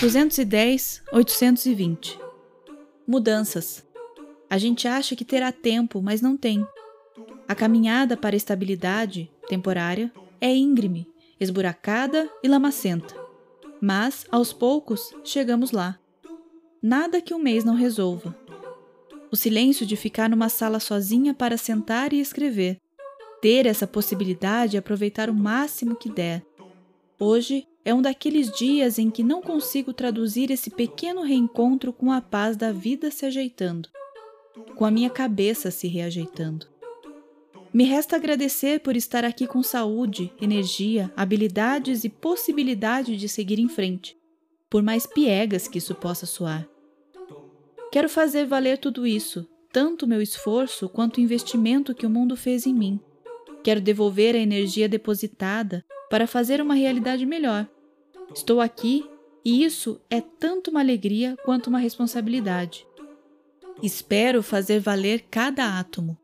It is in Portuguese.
Duzentos e dez, oitocentos e vinte. Mudanças. A gente acha que terá tempo, mas não tem. A caminhada para a estabilidade, temporária, é íngreme, esburacada e lamacenta. Mas, aos poucos, chegamos lá. Nada que um mês não resolva. O silêncio de ficar numa sala sozinha para sentar e escrever. Ter essa possibilidade e aproveitar o máximo que der. Hoje é um daqueles dias em que não consigo traduzir esse pequeno reencontro com a paz da vida se ajeitando, com a minha cabeça se reajeitando. Me resta agradecer por estar aqui com saúde, energia, habilidades e possibilidade de seguir em frente, por mais piegas que isso possa soar. Quero fazer valer tudo isso, tanto meu esforço quanto o investimento que o mundo fez em mim. Quero devolver a energia depositada para fazer uma realidade melhor. Estou aqui e isso é tanto uma alegria quanto uma responsabilidade. Espero fazer valer cada átomo